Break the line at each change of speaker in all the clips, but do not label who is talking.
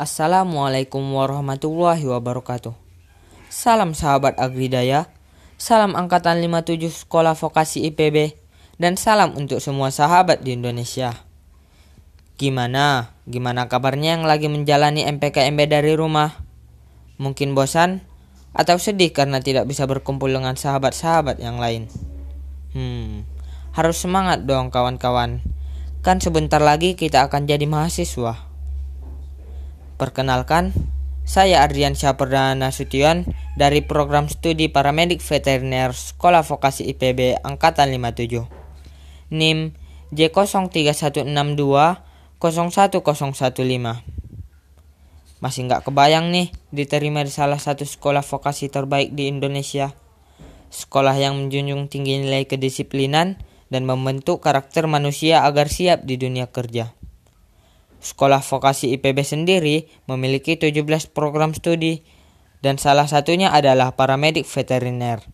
Assalamualaikum warahmatullahi wabarakatuh. Salam sahabat Agridaya, salam angkatan 57 Sekolah Vokasi IPB, dan salam untuk semua sahabat di Indonesia. Gimana? Gimana kabarnya yang lagi menjalani MPKMB dari rumah? Mungkin bosan atau sedih karena tidak bisa berkumpul dengan sahabat-sahabat yang lain. Hmm, harus semangat dong kawan-kawan. Kan sebentar lagi kita akan jadi mahasiswa. Perkenalkan, saya Ardian Syaperdana Sution dari program studi paramedik veteriner Sekolah Vokasi IPB Angkatan 57. NIM J03162 01015. Masih nggak kebayang nih diterima di salah satu sekolah vokasi terbaik di Indonesia. Sekolah yang menjunjung tinggi nilai kedisiplinan dan membentuk karakter manusia agar siap di dunia kerja. Sekolah Vokasi IPB sendiri memiliki 17 program studi dan salah satunya adalah paramedik veteriner,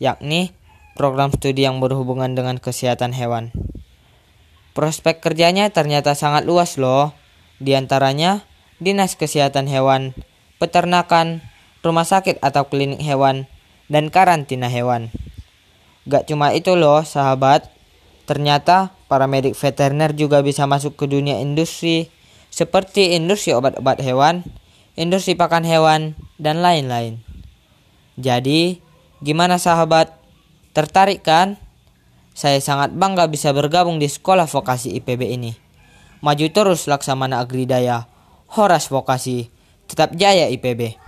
yakni program studi yang berhubungan dengan kesehatan hewan. Prospek kerjanya ternyata sangat luas loh, di antaranya dinas kesehatan hewan, peternakan, rumah sakit atau klinik hewan, dan karantina hewan. Gak cuma itu loh sahabat, Ternyata paramedik veteriner juga bisa masuk ke dunia industri seperti industri obat-obat hewan, industri pakan hewan, dan lain-lain. Jadi, gimana sahabat? Tertarik kan? Saya sangat bangga bisa bergabung di sekolah vokasi IPB ini. Maju terus Laksamana Agridaya, Horas Vokasi, tetap jaya IPB.